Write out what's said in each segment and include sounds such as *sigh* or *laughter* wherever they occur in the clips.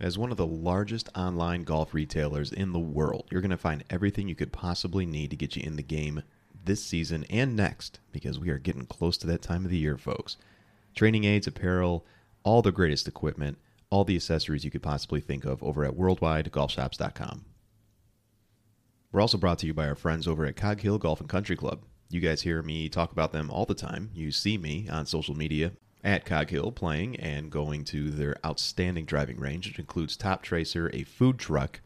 As one of the largest online golf retailers in the world, you're going to find everything you could possibly need to get you in the game this season and next because we are getting close to that time of the year, folks. Training aids, apparel, all the greatest equipment, all the accessories you could possibly think of over at worldwidegolfshops.com. We're also brought to you by our friends over at Cog Hill Golf and Country Club. You guys hear me talk about them all the time. You see me on social media at Cog Hill playing and going to their outstanding driving range, which includes Top Tracer, a food truck,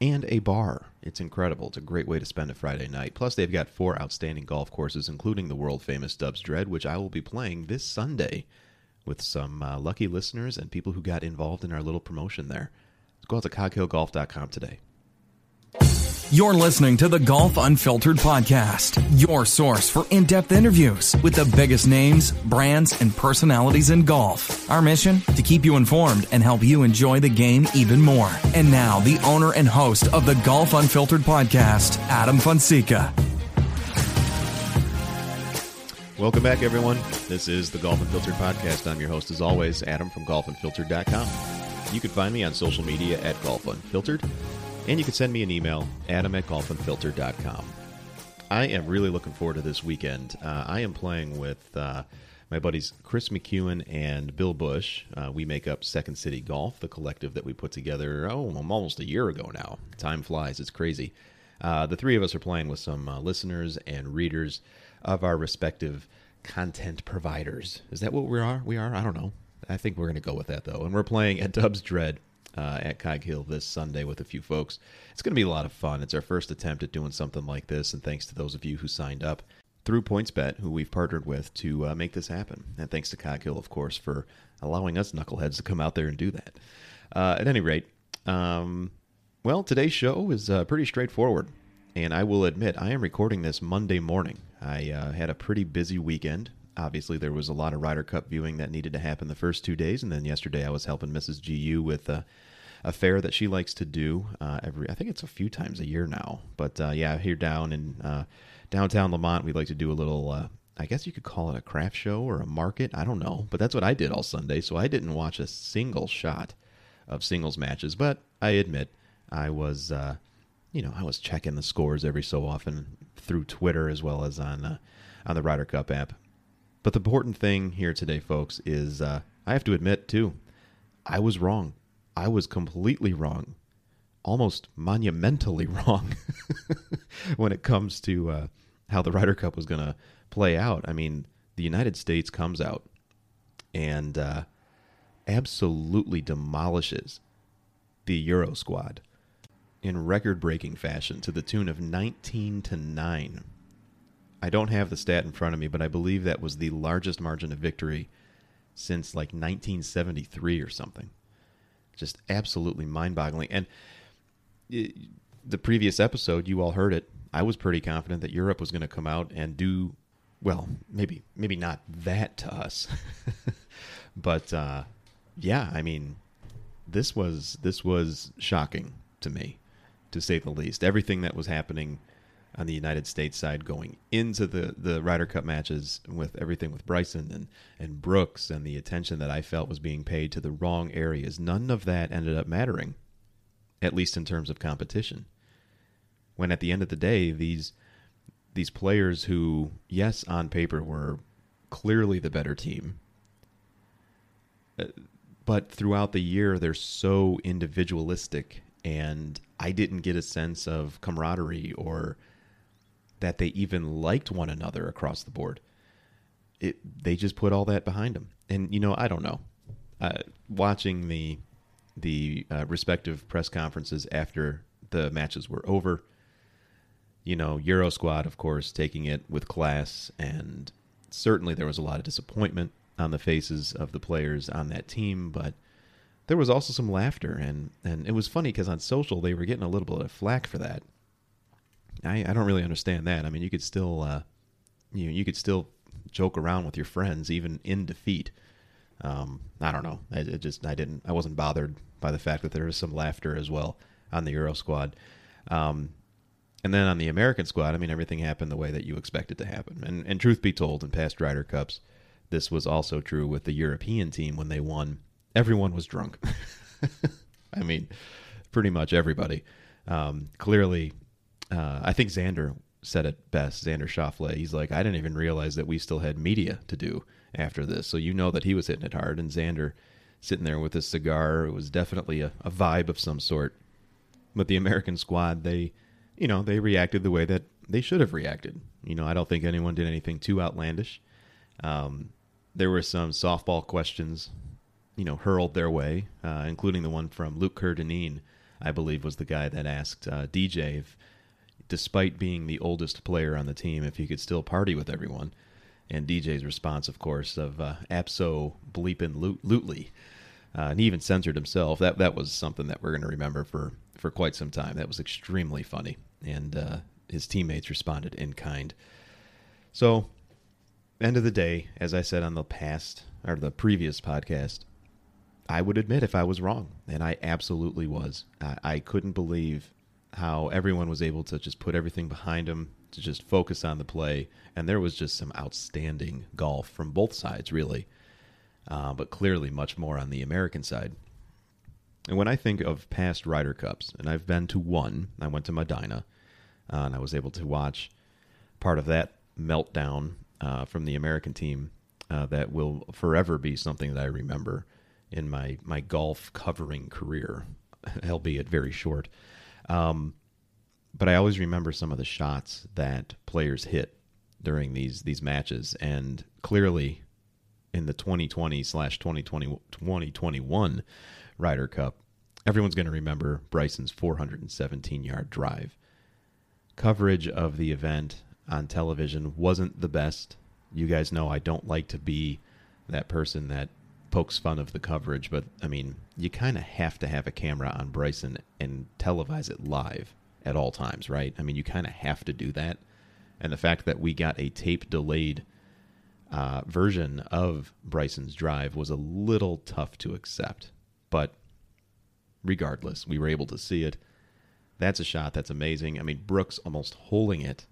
and a bar. It's incredible. It's a great way to spend a Friday night. Plus, they've got four outstanding golf courses, including the world famous Dubs Dread, which I will be playing this Sunday with some uh, lucky listeners and people who got involved in our little promotion there. Let's go out to coghillgolf.com today. You're listening to the Golf Unfiltered podcast, your source for in depth interviews with the biggest names, brands, and personalities in golf. Our mission? To keep you informed and help you enjoy the game even more. And now, the owner and host of the Golf Unfiltered podcast, Adam Fonseca. Welcome back, everyone. This is the Golf Unfiltered podcast. I'm your host, as always, Adam from golfunfiltered.com. You can find me on social media at Golf Unfiltered. And you can send me an email, adam at golfunfiltered.com. I am really looking forward to this weekend. Uh, I am playing with uh, my buddies Chris McEwen and Bill Bush. Uh, we make up Second City Golf, the collective that we put together, oh, almost a year ago now. Time flies, it's crazy. Uh, the three of us are playing with some uh, listeners and readers of our respective content providers. Is that what we are? We are? I don't know. I think we're going to go with that, though. And we're playing at Dubs Dread uh, at Cog Hill this Sunday with a few folks. It's going to be a lot of fun. It's our first attempt at doing something like this, and thanks to those of you who signed up through PointsBet, who we've partnered with to uh, make this happen. And thanks to Cog Hill, of course, for allowing us knuckleheads to come out there and do that. Uh, at any rate, um, well, today's show is uh, pretty straightforward. And I will admit, I am recording this Monday morning. I uh, had a pretty busy weekend obviously there was a lot of Ryder Cup viewing that needed to happen the first two days, and then yesterday I was helping Mrs. GU with uh, a fair that she likes to do uh, every. I think it's a few times a year now, but uh, yeah, here down in uh, downtown Lemont, we like to do a little. Uh, I guess you could call it a craft show or a market. I don't know, but that's what I did all Sunday. So I didn't watch a single shot of singles matches, but I admit I was, uh, you know, I was checking the scores every so often through Twitter as well as on on the Ryder Cup app. But the important thing here today, folks, is uh, I have to admit, too, I was wrong. I was completely wrong, almost monumentally *laughs* wrong when it comes to uh, how the Ryder Cup was going to play out. I mean, the United States comes out and uh, absolutely demolishes the Euro squad in record breaking fashion to the tune of 19 to 9 I don't have the stat in front of me, but I believe that was the largest margin of victory since like 1973 or something. Just absolutely mind boggling. And it, the previous episode, you all heard it. I was pretty confident that Europe was going to come out and do well, maybe maybe not that to us, *laughs* but uh, yeah, I mean, this was this was shocking to me, to say the least. Everything that was happening on the United States side going into the the Ryder Cup matches with everything with Bryson and and Brooks and the attention that I felt was being paid to the wrong areas. None of that ended up mattering, at least in terms of competition. When at the end of the day, these these players who, yes, on paper were clearly the better team, uh, but throughout the year they're so individualistic, and I didn't get a sense of camaraderie or that they even liked one another across the board. It they just put all that behind them, and you know I don't know. Uh, watching the the uh, respective press conferences after the matches were over, you know, Euro Squad, of course, taking it with class and certainly there was a lot of disappointment on the faces of the players on that team, but there was also some laughter, and and it was funny because on social they were getting a little bit of flack for that. I, I don't really understand that. I mean, you could still uh, you you could still joke around with your friends even in defeat. Um, I don't know. I just I didn't I wasn't bothered by the fact that there was some laughter as well on the Euro squad. Um, and then on the American squad, I mean, everything happened the way that you expect it to happen. And, and truth be told, in past Ryder Cups, this was also true with the European team when they won. Everyone was drunk. *laughs* I mean, pretty much everybody. Um, clearly, uh, I think Xander said it best. Xander Schauffele. He's like, I didn't even realize that we still had media to do after this. So you know that he was hitting it hard, and Xander sitting there with his cigar. It was definitely a, a vibe of some sort. But the American squad, they, you know, they reacted the way that they should have reacted. You know, I don't think anyone did anything too outlandish. Um, there were some softball questions, you know, hurled their way, uh, including the one from Luke Kerr-Dineen, I believe was the guy that asked uh, DJ if, despite being the oldest player on the team, if he could still party with everyone. And DJ's response, of course, of uh, "Abso bleepin' lootly," uh, and he even censored himself. That that was something that we're going to remember for for quite some time. That was extremely funny, and uh, his teammates responded in kind. So, end of the day, as I said on the past or the previous podcast, I would admit if I was wrong, and I absolutely was. I, I couldn't believe how everyone was able to just put everything behind them to just focus on the play, and there was just some outstanding golf from both sides, really, uh, but clearly much more on the American side. And when I think of past Ryder Cups, and I've been to one, I went to Medinah, uh, and I was able to watch part of that meltdown uh, from the American team. Uh, that will forever be something that I remember in my my golf covering career, *laughs* albeit very short. Um, but I always remember some of the shots that players hit during these these matches, and clearly in the 2020 slash 2020 2021 Ryder Cup, everyone's going to remember Bryson's 417 yard drive. Coverage of the event on television wasn't the best. You guys know I don't like to be that person that pokes fun of the coverage, but I mean, you kind of have to have a camera on Bryson and televise it live at all times, right? I mean, you kind of have to do that. And the fact that we got a tape delayed uh, version of Bryson's drive was a little tough to accept. But regardless, we were able to see it. That's a shot that's amazing. I mean, Brooks almost holding it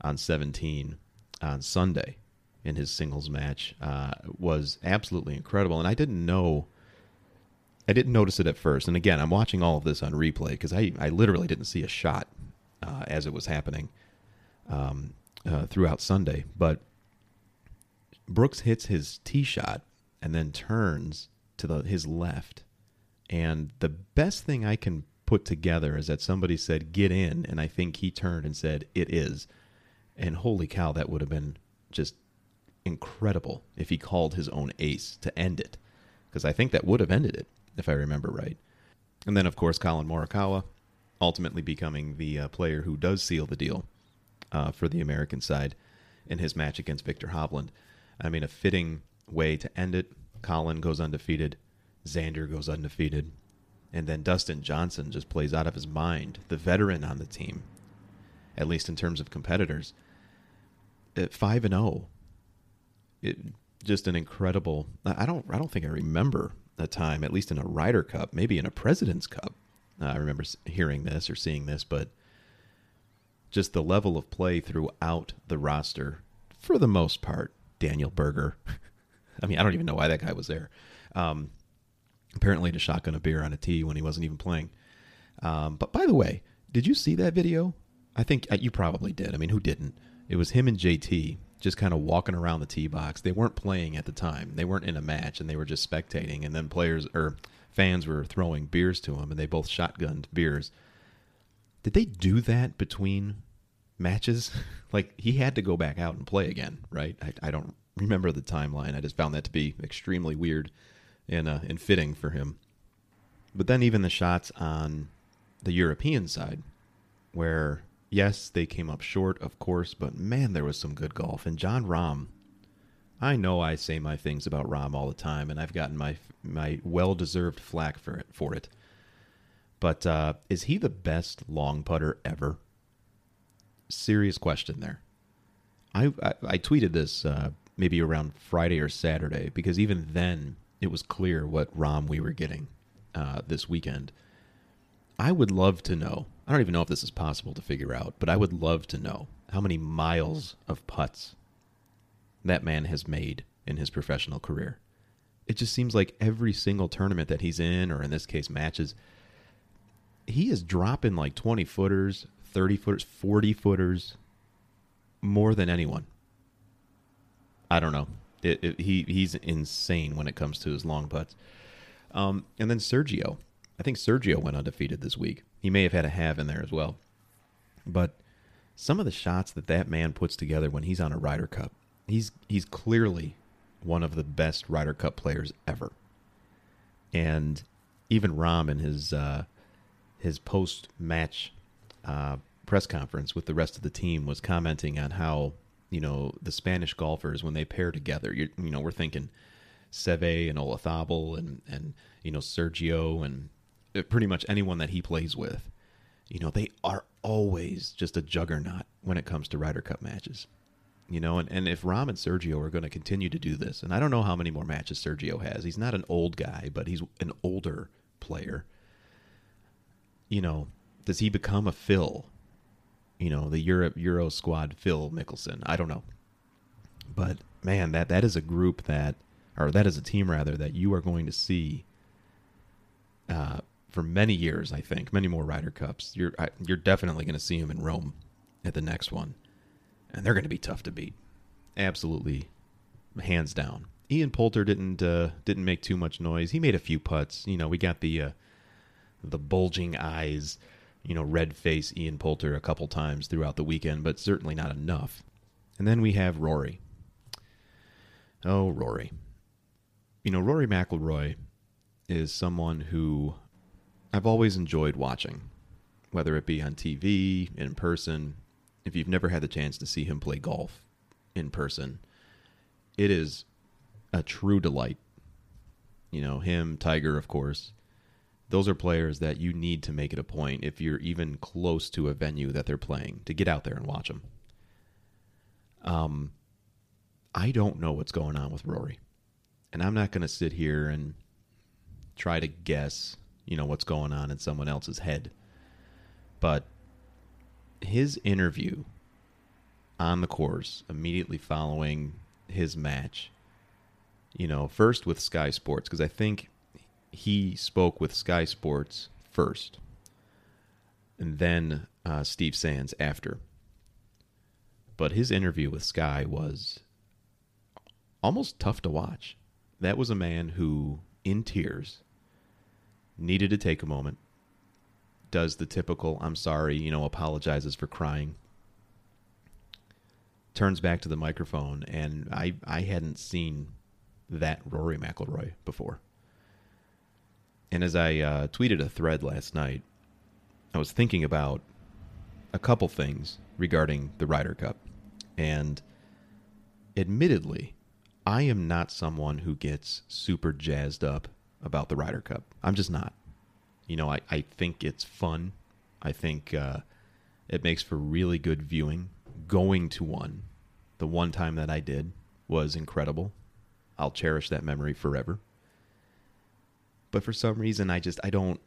on 17 on Sunday in his singles match uh, was absolutely incredible. And I didn't know I didn't notice it at first. And again, I'm watching all of this on replay because I, I literally didn't see a shot uh, as it was happening um, uh, throughout Sunday. But Brooks hits his tee shot and then turns to the, his left. And the best thing I can put together is that somebody said, get in. And I think he turned and said, it is. And holy cow, that would have been just incredible if he called his own ace to end it. Because I think that would have ended it if I remember right. And then, of course, Collin Morikawa ultimately becoming the uh, player who does seal the deal uh, for the American side in his match against Viktor Hovland. I mean, a fitting way to end it. Colin goes undefeated, Xander goes undefeated, and then Dustin Johnson just plays out of his mind, the veteran on the team, at least in terms of competitors. At 5 and 0. It just an incredible I don't I don't think I remember a time, at least in a Ryder Cup, maybe in a President's Cup. Uh, I remember hearing this or seeing this, but just the level of play throughout the roster, for the most part, Daniel Berger. *laughs* I mean, I don't even know why that guy was there. Um, apparently, to shotgun a beer on a tee when he wasn't even playing. Um, but by the way, did you see that video? I think uh, you probably did. I mean, who didn't? It was him and JT just kind of walking around the tee box. They weren't playing at the time. They weren't in a match, and they were just spectating. And then players or fans were throwing beers to them, and they both shotgunned beers. Did they do that between matches? *laughs* like he had to go back out and play again, right? I, I don't remember the timeline. I just found that to be extremely weird and uh, and fitting for him. But then even the shots on the European side, where yes, they came up short, of course, but man, there was some good golf. And Jon Rahm I know I say my things about Rahm all the time, and I've gotten my my well deserved flack for it. For it. But uh, is he the best long putter ever? Serious question there. I I, I tweeted this uh, maybe around Friday or Saturday because even then it was clear what Rahm we were getting uh, this weekend. I would love to know. I don't even know if this is possible to figure out, but I would love to know how many miles of putts that man has made in his professional career. It just seems like every single tournament that he's in, or in this case, matches, he is dropping like 20 footers, 30 footers, 40 footers more than anyone. I don't know. It, it, he he's insane when it comes to his long putts. Um, and then Sergio, I think Sergio went undefeated this week. He may have had a have in there as well, but some of the shots that that man puts together when he's on a Ryder Cup, he's he's clearly one of the best Ryder Cup players ever. And even Rahm in his uh, his post match uh, press conference with the rest of the team was commenting on how you know the Spanish golfers when they pair together, you know we're thinking Seve and Olazabal and and you know Sergio and pretty much anyone that he plays with, you know they are always just a juggernaut when it comes to Ryder Cup matches. You know, and, and if Rahm and Sergio are going to continue to do this, and I don't know how many more matches Sergio has. He's not an old guy, but he's an older player. You know, does he become a Phil? You know, the Europe Euro squad Phil Mickelson. I don't know. But man, that that is a group that or that is a team rather that you are going to see uh, for many years. I think many more Ryder Cups. You're you're definitely going to see him in Rome at the next one and they're going to be tough to beat. Absolutely, hands down. Ian Poulter didn't uh, didn't make too much noise. He made a few putts. You know, we got the uh, the bulging eyes, you know, red face Ian Poulter a couple times throughout the weekend, but certainly not enough. And then we have Rory. Oh, Rory. You know, Rory McIlroy is someone who I've always enjoyed watching, whether it be on TV, in person, if you've never had the chance to see him play golf in person, it is a true delight. You know, him, Tiger, of course. Those are players that you need to make it a point if you're even close to a venue that they're playing to get out there and watch them. Um, I don't know what's going on with Rory, and I'm not going to sit here and try to guess, you know, what's going on in someone else's head. But his interview on the course immediately following his match, you know, first with Sky Sports, because I think he spoke with Sky Sports first, and then uh, Steve Sands after. But his interview with Sky was almost tough to watch. That was a man who, in tears, needed to take a moment, does the typical I'm sorry, you know, apologizes for crying. Turns back to the microphone and I I hadn't seen that Rory McIlroy before. And as I uh, tweeted a thread last night, I was thinking about a couple things regarding the Ryder Cup. And admittedly, I am not someone who gets super jazzed up about the Ryder Cup. I'm just not. You know, I, I think it's fun. I think uh, it makes for really good viewing. Going to one, the one time that I did, was incredible. I'll cherish that memory forever. But for some reason, I just, I don't,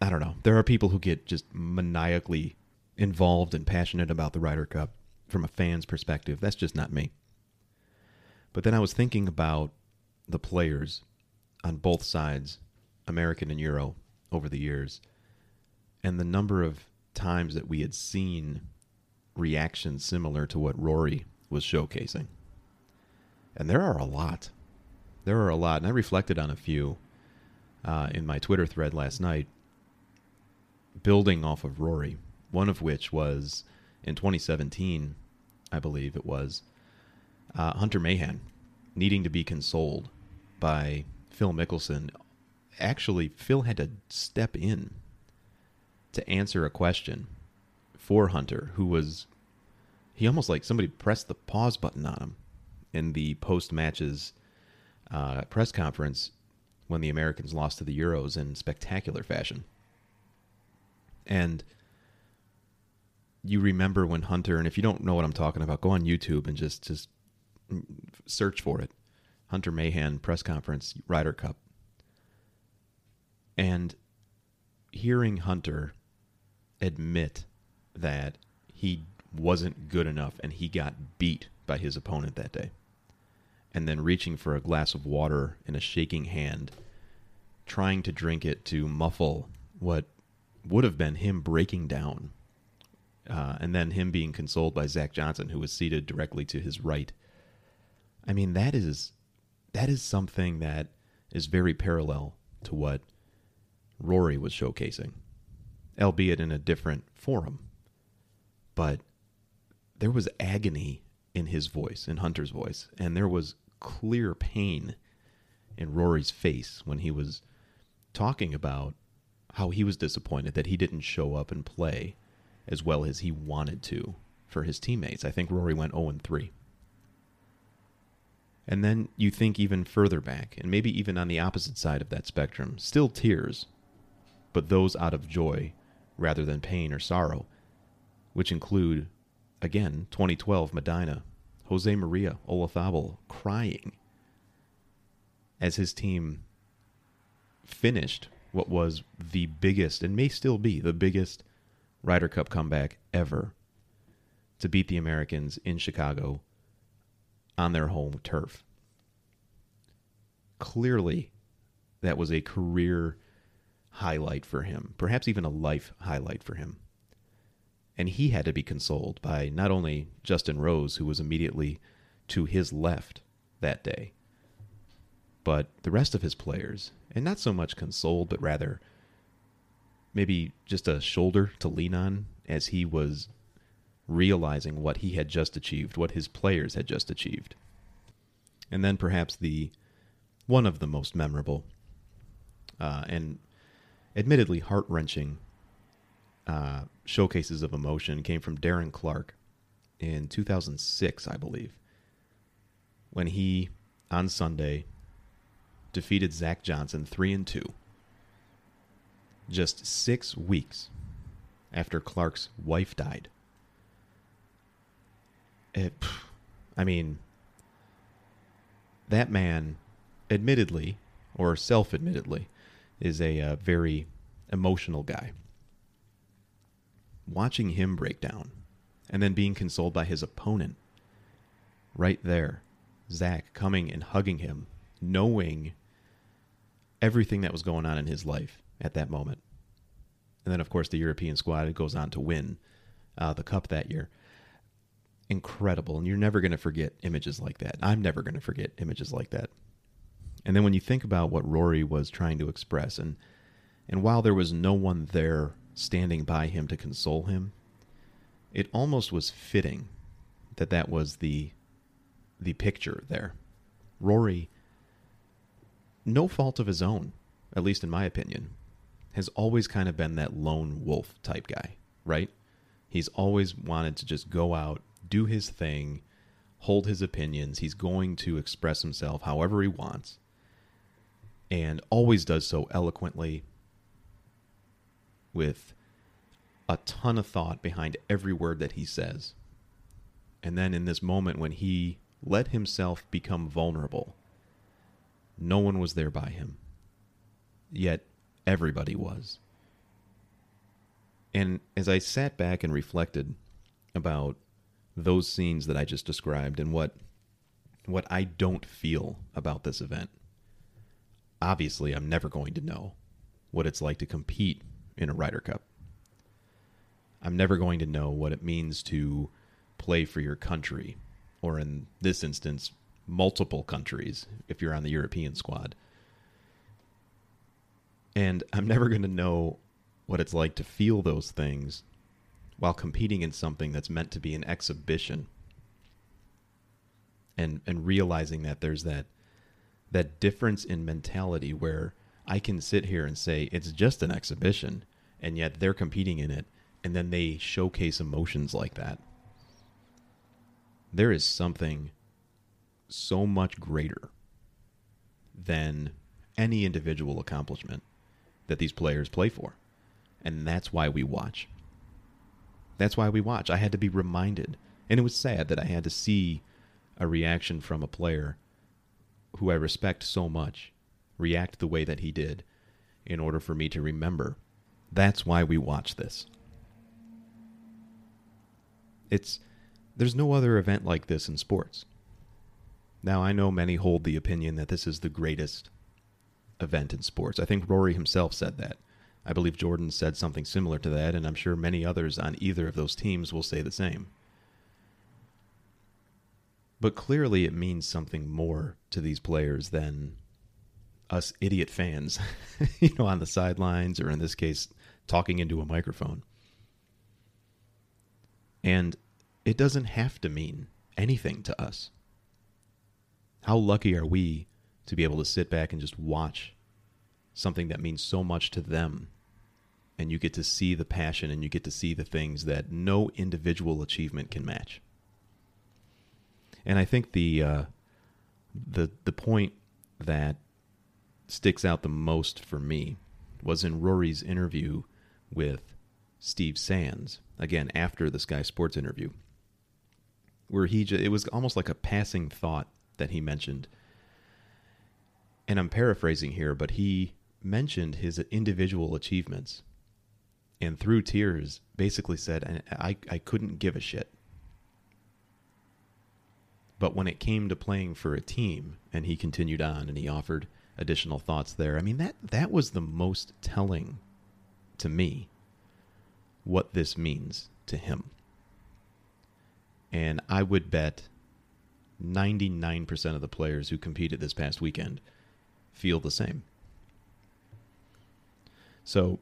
I don't know. There are people who get just maniacally involved and passionate about the Ryder Cup from a fan's perspective. That's just not me. But then I was thinking about the players on both sides, American and Euro, over the years and the number of times that we had seen reactions similar to what Rory was showcasing. And there are a lot. There are a lot. And I reflected on a few uh, in my Twitter thread last night, building off of Rory, one of which was in 2017, I believe it was, uh, Hunter Mahan needing to be consoled by Phil Mickelson actually Phil had to step in to answer a question for Hunter, who was he almost like somebody pressed the pause button on him in the post matches uh, press conference when the Americans lost to the Euros in spectacular fashion. And you remember when Hunter, and if you don't know what I'm talking about, go on YouTube and just just search for it. Hunter Mahan press conference, Ryder Cup. And hearing Hunter admit that he wasn't good enough and he got beat by his opponent that day. And then reaching for a glass of water in a shaking hand, trying to drink it to muffle what would have been him breaking down. Uh, and then him being consoled by Zach Johnson, who was seated directly to his right. I mean, that is that is something that is very parallel to what Rory was showcasing, albeit in a different forum. But there was agony in his voice, in Hunter's voice, and there was clear pain in Rory's face when he was talking about how he was disappointed that he didn't show up and play as well as he wanted to for his teammates. I think Rory went 0 3. And then you think even further back, and maybe even on the opposite side of that spectrum, still tears, but those out of joy rather than pain or sorrow, which include, again, 2012 Medinah, Jose Maria Olazabal crying as his team finished what was the biggest, and may still be the biggest Ryder Cup comeback ever to beat the Americans in Chicago on their home turf. Clearly, that was a career highlight for him, perhaps even a life highlight for him. And he had to be consoled by not only Justin Rose, who was immediately to his left that day, but the rest of his players. And not so much consoled, but rather maybe just a shoulder to lean on as he was realizing what he had just achieved, what his players had just achieved. And then perhaps the one of the most memorable uh, and admittedly heart wrenching uh, showcases of emotion came from Darren Clarke in 2006, I believe, when he on Sunday defeated Zach Johnson three and two, just six weeks after Clarke's wife died. It, I mean, that man, admittedly or self-admittedly, is a uh, very emotional guy. Watching him break down, and then being consoled by his opponent, right there, Zach coming and hugging him, knowing everything that was going on in his life at that moment. And then, of course, the European squad goes on to win uh, the cup that year. Incredible. And you're never going to forget images like that. I'm never going to forget images like that. And then when you think about what Rory was trying to express, and and while there was no one there standing by him to console him, it almost was fitting that that was the the picture there. Rory no fault of his own, at least in my opinion, has always kind of been that lone wolf type guy, right? He's always wanted to just go out, do his thing, hold his opinions. He's going to express himself however he wants, and always does so eloquently with a ton of thought behind every word that he says. And then in this moment when he let himself become vulnerable no one was there by him. Yet everybody was. And as I sat back and reflected about those scenes that I just described and what what I don't feel about this event. Obviously, I'm never going to know what it's like to compete in a Ryder Cup. I'm never going to know what it means to play for your country, or in this instance, multiple countries if you're on the European squad. And I'm never going to know what it's like to feel those things while competing in something that's meant to be an exhibition. And and realizing that there's that that difference in mentality where I can sit here and say it's just an exhibition and yet they're competing in it and then they showcase emotions like that. There is something so much greater than any individual accomplishment that these players play for. And that's why we watch. That's why we watch. I had to be reminded. And it was sad that I had to see a reaction from a player who I respect so much react the way that he did in order for me to remember that's why we watch this. It's there's no other event like this in sports. Now I know many hold the opinion that this is the greatest event in sports. I think Rory himself said that. I believe Jordan said something similar to that, and I'm sure many others on either of those teams will say the same. But clearly, it means something more to these players than us idiot fans, *laughs* you know, on the sidelines, or in this case, talking into a microphone. And it doesn't have to mean anything to us. How lucky are we to be able to sit back and just watch something that means so much to them? And you get to see the passion and you get to see the things that no individual achievement can match. And I think the uh, the the point that sticks out the most for me was in Rory's interview with Steve Sands again after the Sky Sports interview, where he it was almost like a passing thought that he mentioned, and I'm paraphrasing here, but he mentioned his individual achievements, and through tears, basically said, "I I couldn't give a shit." But when it came to playing for a team, and he continued on and he offered additional thoughts there, I mean that that was the most telling to me what this means to him. And I would bet 99% of the players who competed this past weekend feel the same. So,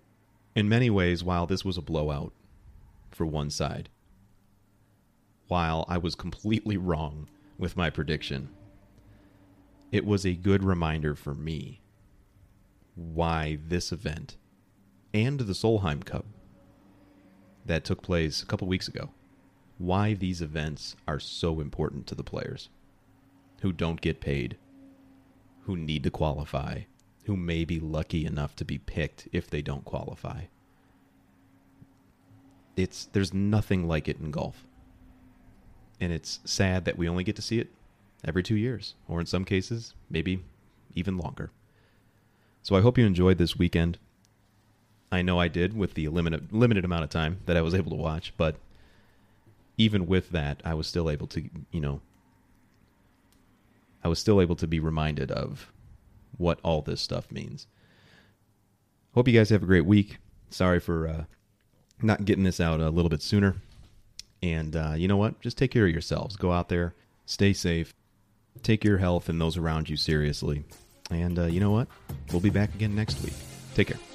in many ways, while this was a blowout for one side, while I was completely wrong with my prediction, it was a good reminder for me why this event and the Solheim Cup that took place a couple weeks ago, why these events are so important to the players who don't get paid, who need to qualify, who may be lucky enough to be picked if they don't qualify. It's there's nothing like it in golf. And it's sad that we only get to see it every 2 years or in some cases maybe even longer. So I hope you enjoyed this weekend. I know I did with the limited limited amount of time that I was able to watch, but even with that, I was still able to, you know, I was still able to be reminded of what all this stuff means. Hope you guys have a great week. Sorry for uh, not getting this out a little bit sooner. And uh, you know what? Just take care of yourselves. Go out there, stay safe, take your health and those around you seriously. And uh, you know what? We'll be back again next week. Take care.